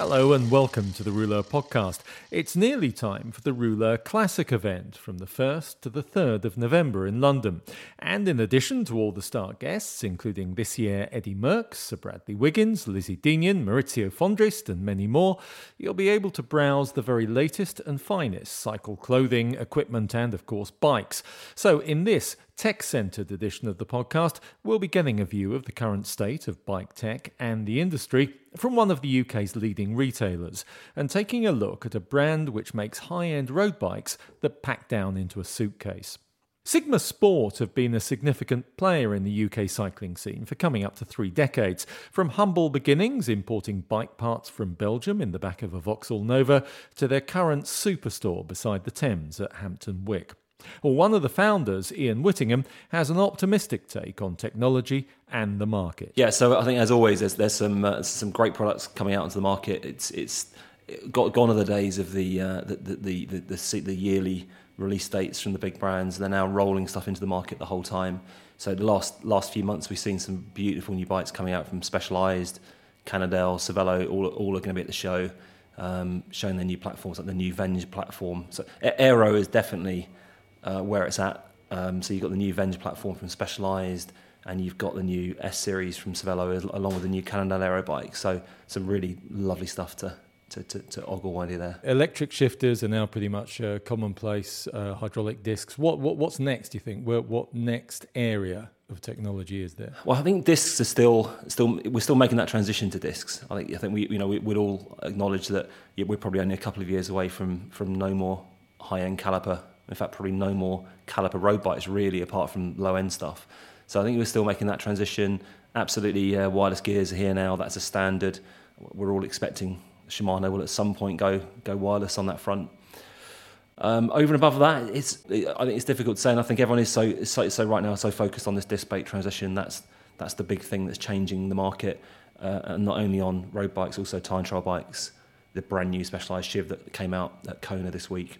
Hello and welcome to the Rouleur podcast. It's nearly time for the Rouleur Classic event from the 1st to the 3rd of November in London. And in addition to all the star guests, including this year Eddie Merckx, Sir Bradley Wiggins, Lizzie Deignan, Maurizio Fondriest, and many more, you'll be able to browse the very latest and finest cycle clothing, equipment, and of course bikes. So in this tech centered edition of the podcast, we'll be getting a view of the current state of bike tech and the industry from one of the UK's leading retailers, and taking a look at a brand which makes high end road bikes that pack down into a suitcase. Sigma Sport have been a significant player in the UK cycling scene for coming up to three decades. From humble beginnings importing bike parts from Belgium in the back of a Vauxhall Nova to their current superstore beside the Thames at Hampton Wick. Well, one of the founders, Ian Whittingham, has an optimistic take on technology and the market. Yeah, so I think as always, there's there's some uh, some great products coming out into the market. It's it's got gone are the days of the uh, the, the, the, the the yearly release dates from the big brands. They're now rolling stuff into the market the whole time. So the last last few months, we've seen some beautiful new bikes coming out from Specialized, Cannondale, Cervelo. All all are going to be at the show, um, showing their new platforms like the new Venge platform. So Aero is definitely uh, where it's at. Um, so you've got the new Venge platform from Specialized, and you've got the new S series from Cervelo, along with the new Cannondale Aero bike. So some really lovely stuff to to, to, to ogle while you're there. Electric shifters are now pretty much uh, commonplace. Uh, hydraulic discs. What, what what's next? Do you think? Where, what next area of technology is there? Well, I think discs are still still we're still making that transition to discs. I think I think we you know we, we'd all acknowledge that we're probably only a couple of years away from from no more high end caliper. In fact, probably no more caliper road bikes really, apart from low end stuff. So I think we're still making that transition. Absolutely, uh, wireless gears are here now. That's a standard. We're all expecting Shimano will at some point go go wireless on that front. Um, over and above that, it's I think it's difficult to say, and I think everyone is so, so so right now so focused on this disc brake transition. That's that's the big thing that's changing the market, uh, and not only on road bikes, also time trial bikes. The brand new Specialized Shiv that came out at Kona this week,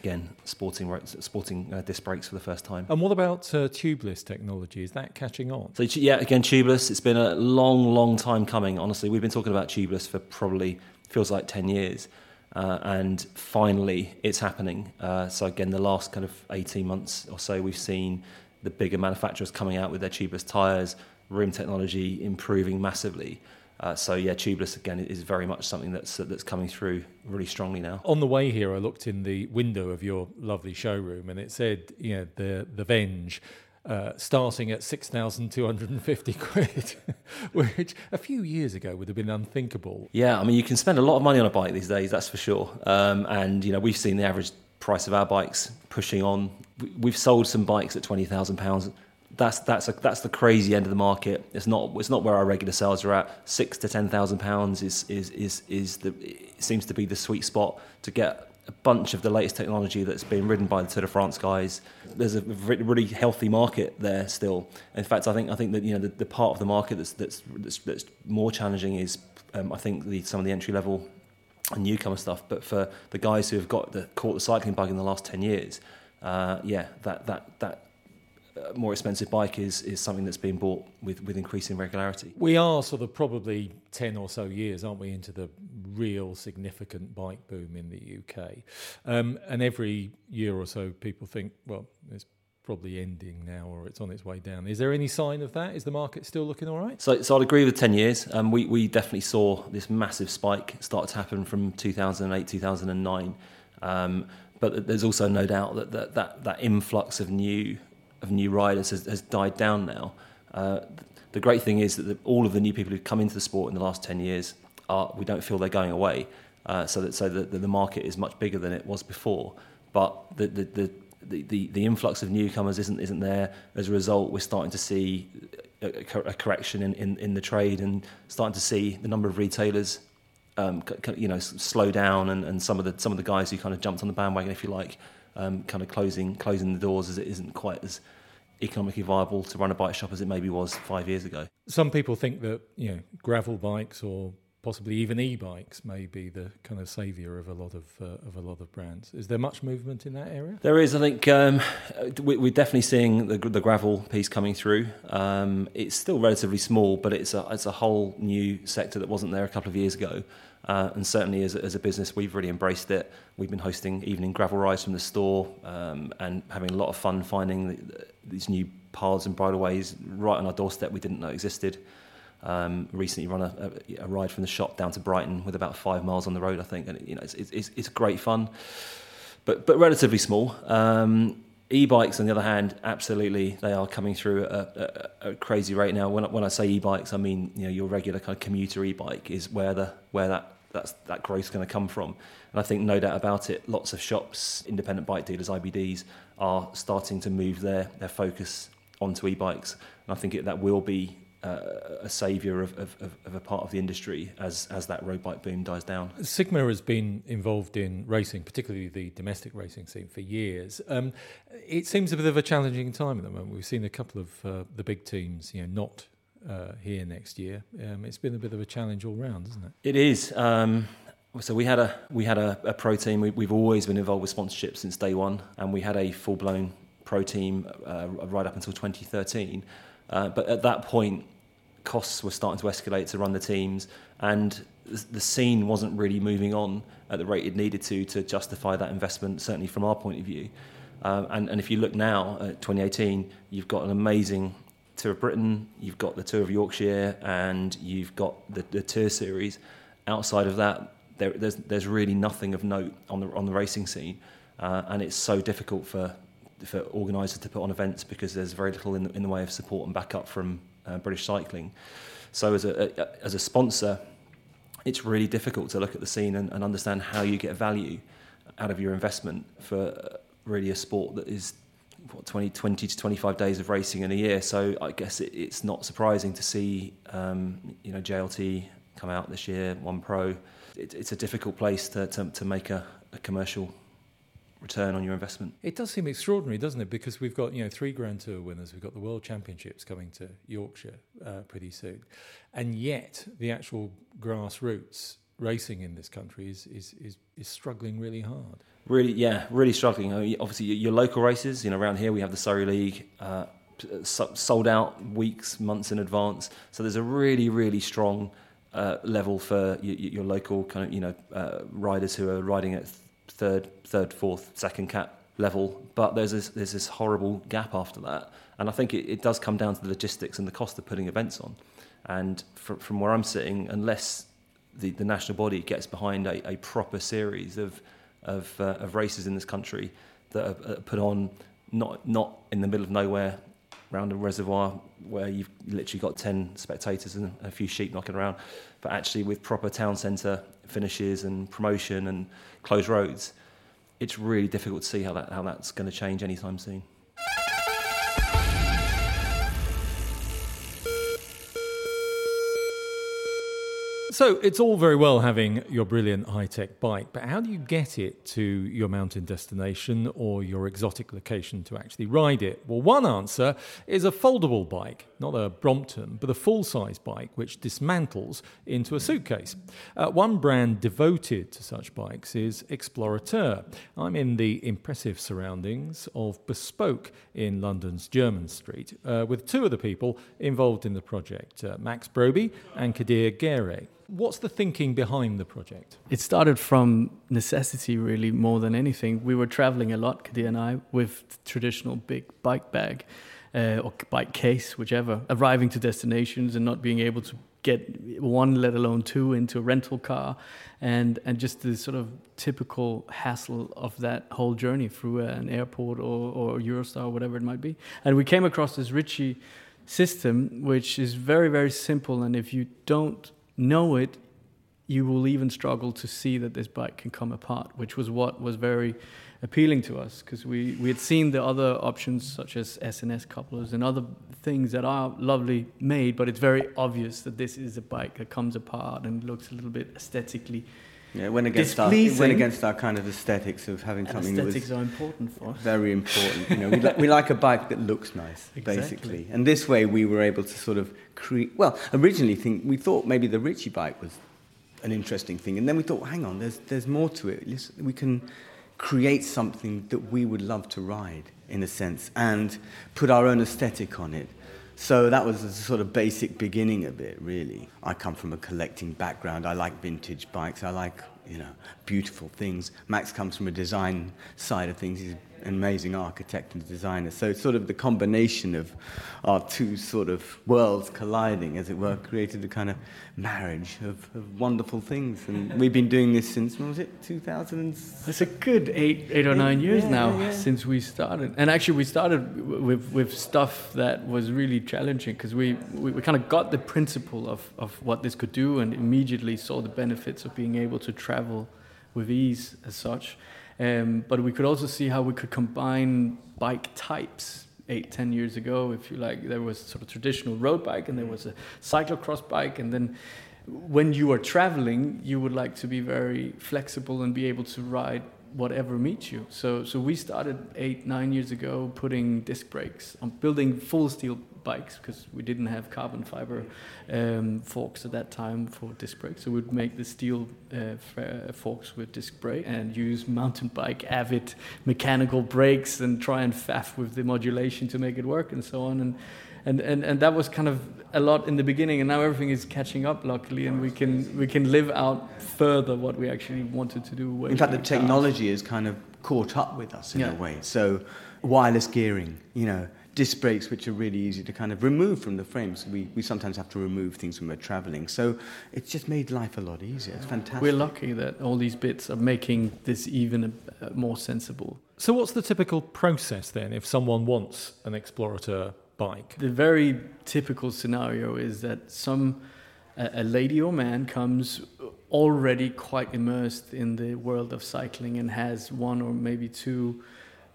again sporting sporting uh, disc brakes for the first time. And what about uh, tubeless technology? Is that catching on? So yeah, again, tubeless. It's been a long, long time coming. Honestly, we've been talking about tubeless for probably feels like ten years, uh, and finally, it's happening. Uh, so again, the last kind of eighteen months or so, we've seen the bigger manufacturers coming out with their tubeless tires, rim technology improving massively. Uh, so yeah, tubeless again is very much something that's that's coming through really strongly now. On the way here, I looked in the window of your lovely showroom, and it said, you know, the the Venge. Uh, starting at 6,250 quid, which a few years ago would have been unthinkable. Yeah, I mean, you can spend a lot of money on a bike these days, that's for sure. Um, and, you know, we've seen the average price of our bikes pushing on. We- We've sold some bikes at £20,000. That's, that's, a, that's the crazy end of the market. It's not, it's not where our regular sales are at. Six to £10,000 is, is, is, is the, seems to be the sweet spot to get a bunch of the latest technology that's being ridden by the Tour de France guys. There's a really healthy market there still. In fact, I think I think that you know the, the part of the market that's that's that's, that's more challenging is um, I think the, some of the entry level and newcomer stuff. But for the guys who have got the caught the cycling bug in the last ten years, uh, yeah, that that that more expensive bike is is something that's being bought with with increasing regularity. We are sort of probably 10 or so years, aren't we, into the real significant bike boom in the UK. Um, and every year or so, people think, well, it's probably ending now or it's on its way down. Is there any sign of that? Is the market still looking all right? So, so I'd agree with 10 years. Um, we, we definitely saw this massive spike start to happen from 2008, 2009. Um, but there's also no doubt that that, that, that influx of new of new riders has, has died down now. Uh, the great thing is that the, all of the new people who've come into the sport in the last 10 years, are, we don't feel they're going away. Uh, so that so that the market is much bigger than it was before. But the, the, the the, the, influx of newcomers isn't isn't there. As a result, we're starting to see a, a correction in, in, in the trade and starting to see the number of retailers um, you know slow down and, and some of the some of the guys who kind of jumped on the bandwagon, if you like, um, kind of closing closing the doors as it isn't quite as economically viable to run a bike shop as it maybe was five years ago. Some people think that you know gravel bikes or possibly even e-bikes may be the kind of saviour of a lot of uh, of a lot of brands. Is there much movement in that area? There is. I think um, we, are definitely seeing the, the, gravel piece coming through. Um, it's still relatively small, but it's a it's a whole new sector that wasn't there a couple of years ago. Uh, and certainly as, as a business, we've really embraced it. We've been hosting evening gravel rides from the store um, and having a lot of fun finding the, these new paths and bridleways right on our doorstep we didn't know existed. Um, recently run a, a, a, ride from the shop down to Brighton with about five miles on the road, I think, and you know it's, it's, it's great fun, but but relatively small. Um, e-bikes, on the other hand, absolutely they are coming through at a, a, a crazy rate now. When when I say e-bikes, I mean you know your regular kind of commuter e-bike is where the where that that's that growth is going to come from. And I think no doubt about it, lots of shops, independent bike dealers, IBDs, are starting to move their their focus onto e-bikes. And I think it, that will be uh, a saviour of, of, of, a part of the industry as, as that road bike boom dies down. Sigma has been involved in racing, particularly the domestic racing scene, for years. Um, it seems a bit of a challenging time at the moment. We've seen a couple of uh, the big teams, you know, not uh, here next year. Um, it's been a bit of a challenge all round, isn't it? It is. Um, so we had a we had a, a pro team. We, have always been involved with sponsorship since day one, and we had a full blown pro team uh, right up until 2013. Uh, but at that point, costs were starting to escalate to run the teams, and the scene wasn't really moving on at the rate it needed to to justify that investment. Certainly from our point of view. Um, and, and if you look now at 2018, you've got an amazing Tour of Britain, you've got the Tour of Yorkshire, and you've got the, the Tour Series. Outside of that, there, there's there's really nothing of note on the on the racing scene, uh, and it's so difficult for for organisers to put on events because there's very little in the, in the way of support and backup from uh, British Cycling. So as a, a, as a sponsor, it's really difficult to look at the scene and, and understand how you get value out of your investment for really a sport that is what 20, 20 to 25 days of racing in a year. So I guess it, it's not surprising to see um, you know JLT come out this year, One Pro. It, it's a difficult place to, to, to make a, a commercial return on your investment. It does seem extraordinary, doesn't it? Because we've got you know three Grand Tour winners, we've got the World Championships coming to Yorkshire uh, pretty soon, and yet the actual grassroots racing in this country is is is, is struggling really hard. Really, yeah, really struggling. Mean, obviously, your local races, you know, around here we have the Surrey League. Uh, sold out weeks, months in advance. So there's a really, really strong uh, level for your, your, local kind of you know uh, riders who are riding at third, third, fourth, second cap level. But there's this, there's this horrible gap after that, and I think it, it does come down to the logistics and the cost of putting events on. And from, from where I'm sitting, unless the, the national body gets behind a, a proper series of of, uh, of races in this country that are, are put on not not in the middle of nowhere around a reservoir where you've literally got 10 spectators and a few sheep knocking around, but actually with proper town centre finishes and promotion and closed roads, it's really difficult to see how, that, how that's going to change anytime soon. So it's all very well having your brilliant high tech bike, but how do you get it to your mountain destination or your exotic location to actually ride it? Well, one answer is a foldable bike, not a Brompton, but a full size bike which dismantles into a suitcase. Uh, one brand devoted to such bikes is Explorateur. I'm in the impressive surroundings of Bespoke in London's Jermyn Street uh, with two of the people involved in the project, uh, Max Broby and Kadir Guirey. What's the thinking behind the project? It started from necessity, really, more than anything. We were traveling a lot, Kadir and I, with traditional big bike bag uh, or bike case, whichever, arriving to destinations and not being able to get one, let alone two, into a rental car, and and just the sort of typical hassle of that whole journey through an airport or, or Eurostar or whatever it might be. And we came across this Ritchey system, which is very very simple, and if you don't know it, you will even struggle to see that this bike can come apart, which was what was very appealing to us because we, we had seen the other options such as SNS couplers and other things that are lovely made, but it's very obvious that this is a bike that comes apart and looks a little bit aesthetically yeah, it went against our it went against our kind of aesthetics of having and something aesthetics that was are important for us. very important. You know, we, li- we like a bike that looks nice, Exactly. basically. And this way, we were able to sort of create. Well, originally, think we thought maybe the Ritchey bike was an interesting thing, and then we thought, hang on, there's there's more to it. We can create something that we would love to ride, in a sense, and put our own aesthetic on it. So that was the sort of basic beginning of it, really. I come from a collecting background. I like vintage bikes. I like, you know, beautiful things. Max comes from a design side of things. He's an amazing architect and designer. So sort of the combination of our two sort of worlds colliding, as it were, created a kind of marriage of, of wonderful things. And we've been doing this since, when was it, 2000? It's a good eight, eight or nine years Yeah, now yeah. since we started, and actually we started with with stuff that was really challenging because we, we, we kind of got the principle of of what this could do, and immediately saw the benefits of being able to travel with ease as such. Um, but we could also see how we could combine bike types eight, ten years ago, if you like. There was sort of traditional road bike, and there was a cyclocross bike, and then when you are traveling, you would like to be very flexible and be able to ride whatever meets you. So, so we started eight, nine years ago putting disc brakes on building full steel bikes because we didn't have carbon fiber um, forks at that time for disc brakes. So we'd make the steel uh, uh, forks with disc brake and use mountain bike avid mechanical brakes and try and faff with the modulation to make it work and so on. And and, and, and that was kind of a lot in the beginning and now everything is catching up luckily and we can we can live out further what we actually wanted to do In fact, the technology has kind of caught up with us in Yeah. a way. So, wireless gearing, you know, disc brakes, which are really easy to kind of remove from the frames. We, we sometimes have to remove things when we're traveling. So, it's just made life a lot easier. It's fantastic. we're lucky that all these bits are making this even a, a more sensible So, what's the typical process then if someone wants an Explorateur bike? the very typical scenario is that some a, lady or man comes already quite immersed in the world of cycling and has one or maybe two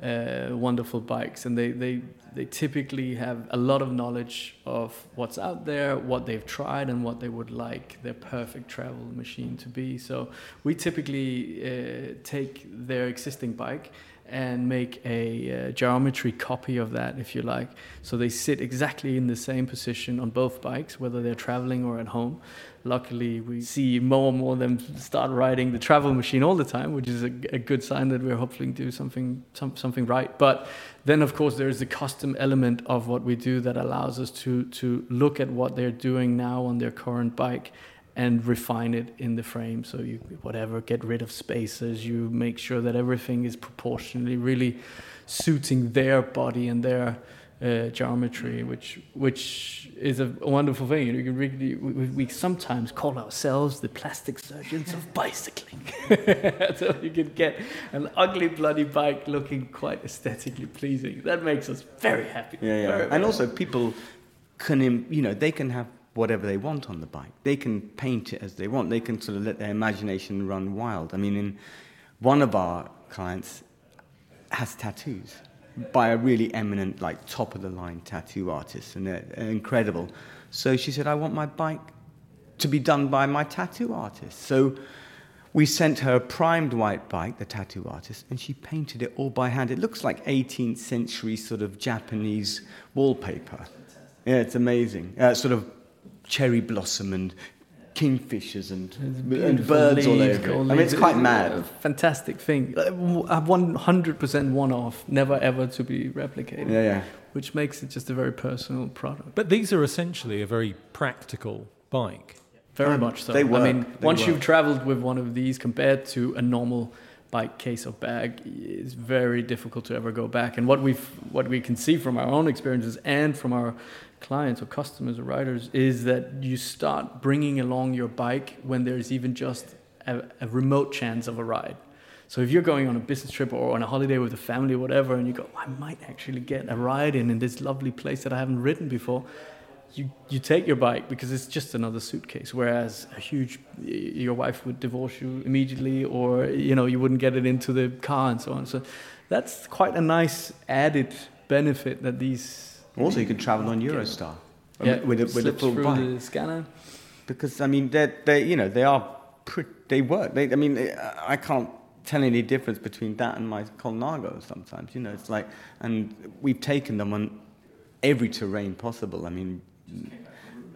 uh, wonderful bikes and they, they they typically have a lot of knowledge of what's out there what they've tried and what they would like their perfect travel machine to be so we typically uh, take their existing bike and make a uh, geometry copy of that, if you like. So they sit exactly in the same position on both bikes, whether they're traveling or at home. Luckily, we see more and more of them start riding the travel machine all the time, which is a, a good sign that we're hopefully doing something some, something right. But then, of course, there is the custom element of what we do that allows us to to look at what they're doing now on their current bike and refine it in the frame. So you whatever, get rid of spaces. You make sure that everything is proportionally really suiting their body and their uh, geometry, which which is a wonderful thing. You can really we, we- sometimes call ourselves the plastic surgeons of bicycling. so you can get an ugly bloody bike looking quite aesthetically pleasing. That makes us very happy. Yeah, yeah. Very, and very also, people can, you know, they can have whatever they want on the bike. They can paint it as they want. They can sort of let their imagination run wild. I mean, in one of our clients has tattoos by a really eminent, like top of the line tattoo artist, and they're, incredible. So she said, "I want my bike to be done by my tattoo artist. So we sent her a primed white bike, the tattoo artist, and she painted it all by hand. It looks like 18th century sort of Japanese wallpaper. Yeah, it's amazing. Uh, sort of cherry blossom and kingfishers and, and birds all over. It. I mean, it's quite mad. fantastic thing. 100% one-off, never ever to be replicated. Yeah, yeah. Which makes it just a very personal product. But these are essentially a very practical bike. Very um, much so. They work. I mean, they once work. you've traveled with one of these compared to a normal bike case or bag, it's very difficult to ever go back. And what we've what we can see from our own experiences and from our clients or customers or riders is that you start bringing along your bike when there's even just a, a remote chance of a ride. So if you're going on a business trip or on a holiday with a family or whatever, and you go, I might actually get a ride in in this lovely place that I haven't ridden before, you, you take your bike because it's just another suitcase. Whereas a huge, your wife would divorce you immediately, or you know you wouldn't get it into the car and so on. So that's quite a nice added benefit that these. Also, you can travel on Eurostar. Yeah, with a, with a full through bike. the scanner. Because I mean, they they you know they are pretty, they work. They, I mean, I can't tell any difference between that and my Colnago sometimes. You know, it's like, and we've taken them on every terrain possible. I mean,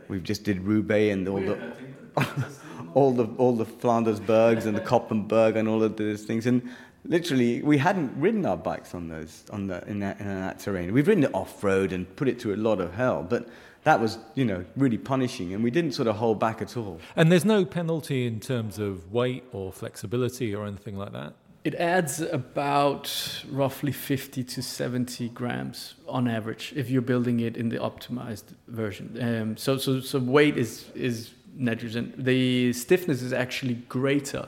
we've just did Roubaix and all the all the all the Flanders Bergs and the Koppenberg and all of those things. And literally, we hadn't ridden our bikes on those on the in that, in that terrain. We've ridden it off road and put it through a lot of hell, but. That was, you know, really punishing, and we didn't sort of hold back at all. And there's no penalty in terms of weight or flexibility or anything like that. It adds about roughly 50 to 70 grams on average if you're building it in the optimized version. Um, so, so, so weight is is negligent. The stiffness is actually greater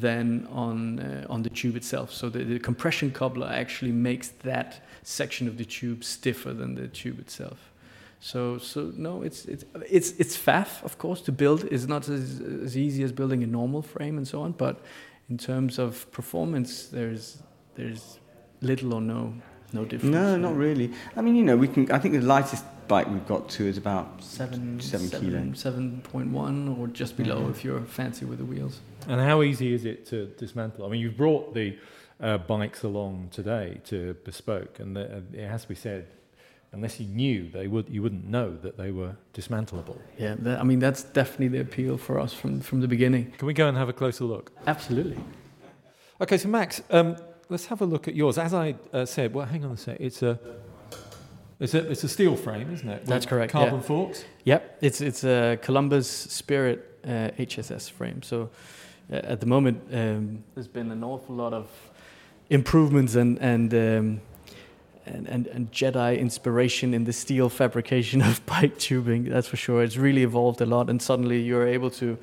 than on uh, on the tube itself. So the, the compression coupler actually makes that section of the tube stiffer than the tube itself. So, so no, it's it's it's it's faff, of course, to build. It's not as, as easy as building a normal frame and so on. But in terms of performance, there's there's little or no no difference. No, not really. I mean, you know, we can. I think the lightest bike we've got to is about seven seven, seven kilo. seven point one or just below Yeah. if you're fancy with the wheels. And how easy is it to dismantle? I mean, you've brought the uh, bikes along today to Bespoke, and the, it has to be said, unless you knew, they would you wouldn't know that they were dismantleable. Yeah, that, I mean that's definitely the appeal for us from from the beginning. Can we go and have a closer look? Absolutely. Okay, so Max, um, let's have a look at yours. As I uh, said, well, hang on a sec. It's a it's a it's a steel frame, isn't it? That's correct, Carbon yeah. forks. Yep, it's it's a Columbus Spirit uh, HSS frame. So uh, at the moment, um, there's been an awful lot of improvements and and, um, and and and Jedi inspiration in the steel fabrication of bike tubing. That's for sure. It's really evolved a lot, and suddenly you're able to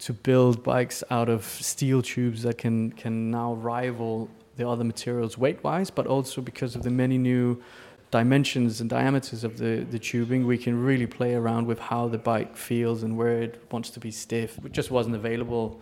to build bikes out of steel tubes that can can now rival the other materials weight wise, but also because of the many new dimensions and diameters of the, the tubing, we can really play around with how the bike feels and where it wants to be stiff. It just wasn't available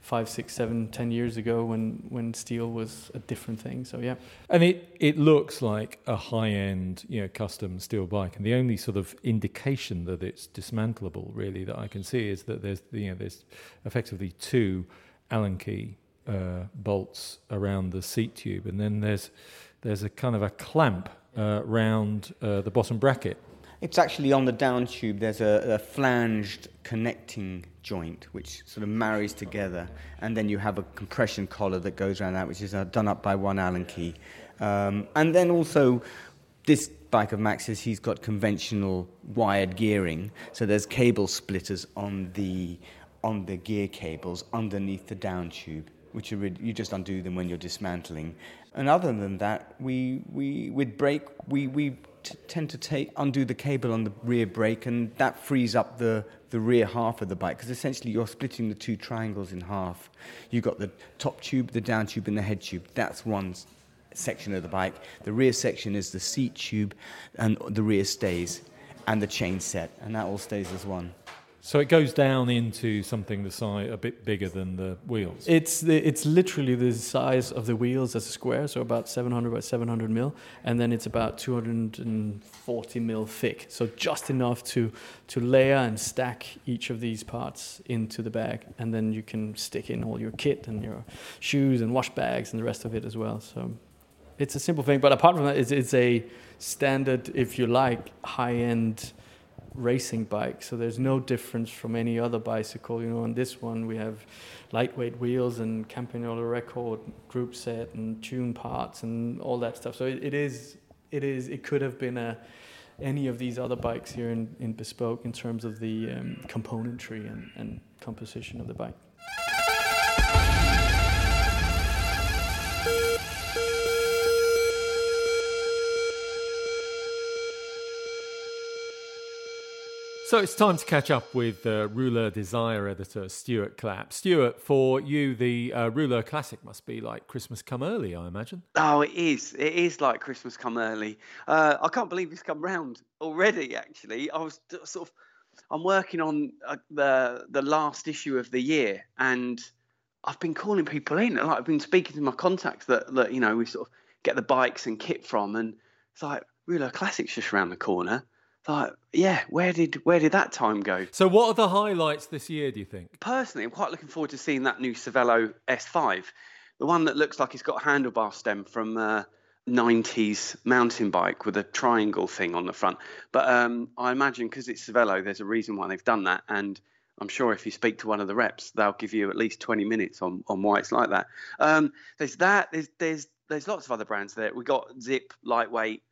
five, six, seven, ten years ago when, when steel was a different thing. So yeah. And it, it looks like a high end, you know, custom steel bike. And the only sort of indication that it's dismantleable, really, that I can see is that there's you know there's effectively two Allen key uh, bolts around the seat tube, and then there's there's a kind of a clamp uh, round uh, the bottom bracket. It's actually on the down tube. There's a, a flanged connecting joint which sort of marries together, and then you have a compression collar that goes around that, which is uh, done up by one Allen key. Um, and then also, this bike of Max's, he's got conventional wired gearing, so there's cable splitters on the on the gear cables underneath the down tube, which really, you just undo them when you're dismantling. And other than that, we we with brake we we t- tend to take undo the cable on the rear brake, and that frees up the the rear half of the bike because essentially you're splitting the two triangles in half. You've got the top tube, the down tube, and the head tube. That's one section of the bike. The rear section is the seat tube, and the rear stays, and the chain set, and that all stays as one. So it goes down into something the size a bit bigger than the wheels. It's the, it's literally the size of the wheels as a square, so about 700 by 700 mil, and then it's about 240 mil thick. So just enough to to layer and stack each of these parts into the bag, and then you can stick in all your kit and your shoes and wash bags and the rest of it as well. So it's a simple thing, but apart from that, it's, it's a standard, if you like, high end racing bike. So there's no difference from any other bicycle. You know, on this one we have lightweight wheels and Campagnolo record group set and tune parts and all that stuff. So it, it is, it is, it could have been a any of these other bikes here in, in Bespoke in terms of the um, componentry and, and composition of the bike. So it's time to catch up with uh, Rouleur Desire editor Stuart Clapp. Stuart, for you, the uh, Rouleur Classic must be like Christmas come early, I imagine. Oh, it is. It is like Christmas come early. Uh, I can't believe it's come round already. Actually, I was sort of, I'm working on uh, the the last issue of the year, and I've been calling people in. Like I've been speaking to my contacts that that you know we sort of get the bikes and kit from, and it's like Rouleur Classic's just around the corner like, yeah, where did where did that time go? So, what are the highlights this year? Do you think? Personally, I'm quite looking forward to seeing that new Cervelo S5, the one that looks like it's got a handlebar stem from. Uh, 90s mountain bike with a triangle thing on the front. But um, I imagine because it's Cervelo, there's a reason why they've done that. And I'm sure if you speak to one of the reps, they'll give you at least 20 minutes on, on why it's like that. Um, there's that. There's there's there's lots of other brands there. We got Zipp, lightweight,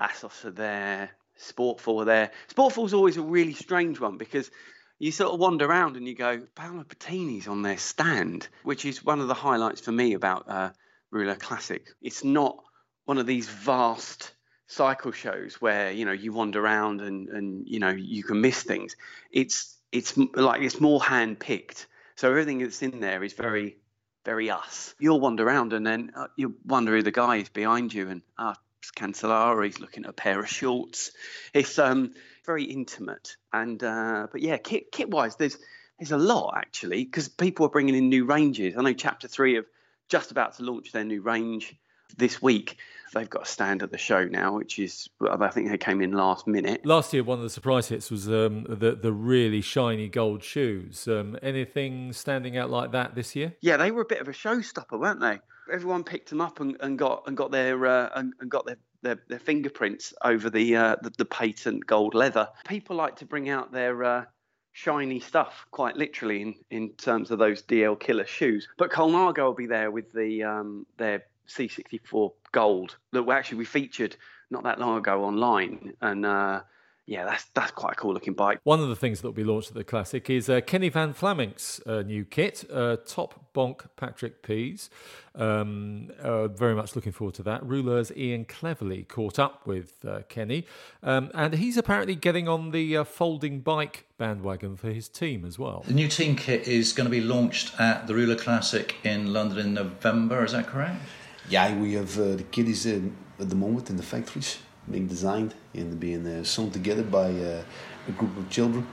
Assos are there. Sportful there. Sportful's always a really strange one because you sort of wander around and you go, Paolo Bettini's on their stand, which is one of the highlights for me about uh, Rouleur Classic. It's not one of these vast cycle shows where you know you wander around and and you know you can miss things. It's it's like it's more hand picked. So everything that's in there is very very us. You'll wander around and then uh, you wonder who the guy is behind you and ah, Cancellara. He's looking at a pair of shorts. It's um, very intimate. And uh, but yeah, kit kit wise, there's there's a lot actually because people are bringing in new ranges. I know Chapter Three have just about to launch their new range this week. They've got a stand at the show now, which is I think they came in last minute. Last year, one of the surprise hits was um, the the really shiny gold shoes. Um, anything standing out like that this year? Yeah, they were a bit of a showstopper, weren't they? Everyone picked them up and, and got and got their uh, and, and, got their, their, their fingerprints over the, uh, the, the patent gold leather. People like to bring out their uh, shiny stuff, quite literally in, in terms of those DL killer shoes. But Colnago will be there with the um, their C64 gold that we actually we featured not that long ago online and uh, yeah, that's that's quite a cool looking bike. One of the things that will be launched at the Classic is uh, Kenny Van Vlaminck's uh, new kit, uh, Top Bonk Patrick Pease. Um, uh, very much looking forward to that. Rouleur's Ian Cleverly caught up with uh, Kenny, um, and he's apparently getting on the uh, folding bike bandwagon for his team as well. The new team kit is going to be launched at the Rouleur Classic in London in November. Is that correct? Yeah, we have the kit is at the moment in the factories being designed and being uh, sewn together by uh, a group of children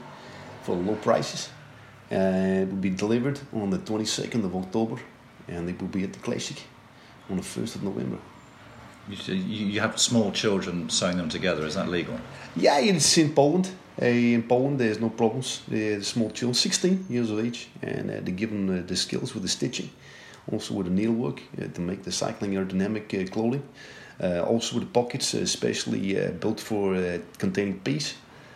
for low prices. Uh, it will be delivered on the 22nd of October and it will be at the Classic on the 1st of November. You, you have small children sewing them together, is that legal? Yeah, it's in Poland. Uh, in Poland, there's no problems. The small children, 16 years of age, and uh, they're given uh, the skills with the stitching, also with the needlework to make the cycling aerodynamic clothing. Uh, also with pockets, uh, especially uh, built for containing peas.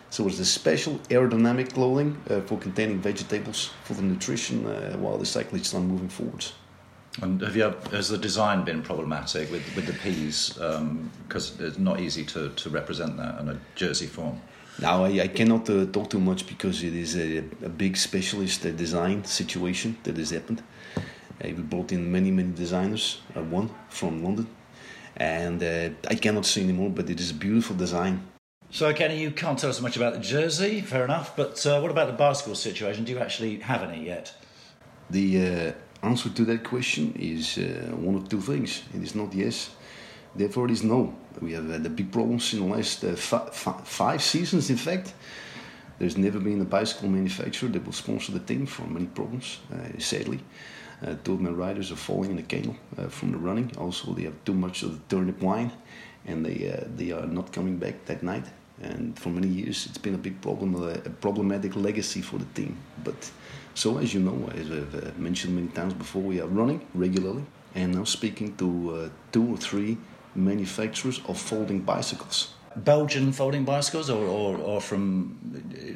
So it's a special aerodynamic clothing for containing vegetables for the nutrition while the cyclists are moving forwards. And have you has the design been problematic with, with the peas? Because um, it's not easy to, to represent that in a jersey form. Now I, I cannot uh, talk too much because it is a, a big specialist uh, design situation that has happened. Uh, we brought in many many designers. one from London, and uh, I cannot say anymore, but it is a beautiful design. So, Kenny, you can't tell us much about the jersey, fair enough, but uh, what about the bicycle situation? Do you actually have any yet? The uh, answer to that question is uh, one of two things. It is not yes, therefore, it is no. We have had the big problems in the last uh, five seasons, in fact. There's never been a bicycle manufacturer that will sponsor the team for many problems, uh, sadly. Uh, my riders are falling in the canal uh, from the running. Also, they have too much of the turnip wine, and they uh, they are not coming back that night. And for many years, it's been a big problem, uh, a problematic legacy for the team. But so, as you know, as I've uh, mentioned many times before, we are running regularly, and now speaking to uh, two or three manufacturers of folding bicycles. Belgian folding bicycles, or, or, or from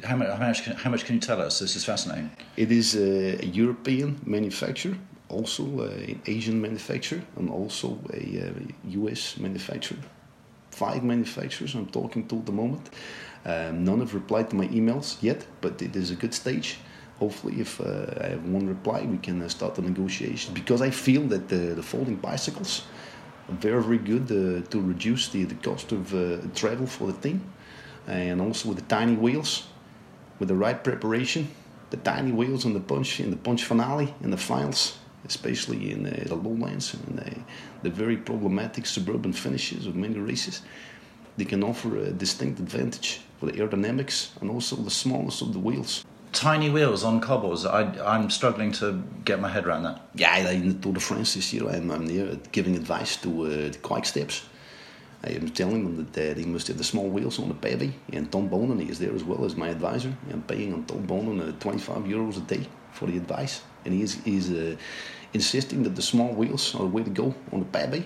how much, how much, can, how much can you tell us? This is fascinating. It is a, European manufacturer, also uh, an Asian manufacturer, and also a uh, US manufacturer. Five manufacturers I'm talking to at the moment. Um, none have replied to my emails yet, but it is a good stage. Hopefully, if uh, I have one reply, we can uh, start the negotiation. Because I feel that the, the folding bicycles very, very good uh, to reduce the, the cost of uh, travel for the team. And also with the tiny wheels, with the right preparation, the tiny wheels in the punch, in the punch finale, in the finals, especially in uh, the lowlands and the, the very problematic suburban finishes of many races, they can offer a distinct advantage for the aerodynamics and also the smallness of the wheels tiny wheels on cobbles. I, I'm struggling to get my head around that. Yeah, in the Tour de France this year, I'm, I'm there giving advice to uh, the quick steps. I am telling them that uh, they must have the small wheels on the pavé, and Tom Boonen he is there as well as my advisor. I'm paying on Tom Boonen uh, 25 euros a day for the advice, and he is he's, uh, insisting that the small wheels are the way to go on the pavé,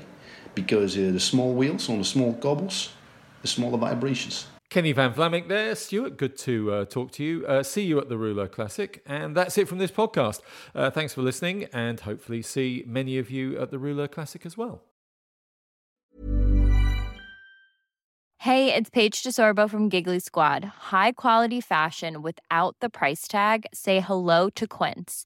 because the small wheels on the small cobbles, the smaller vibrations. Kenny Van Vlaminck there. Stuart, good to uh, talk to you. Uh, see you at the Rouleur Classic. And that's it from this podcast. Uh, thanks for listening, and hopefully, see many of you at the Rouleur Classic as well. Hey, it's Paige DeSorbo from Giggly Squad. High quality fashion without the price tag? Say hello to Quince.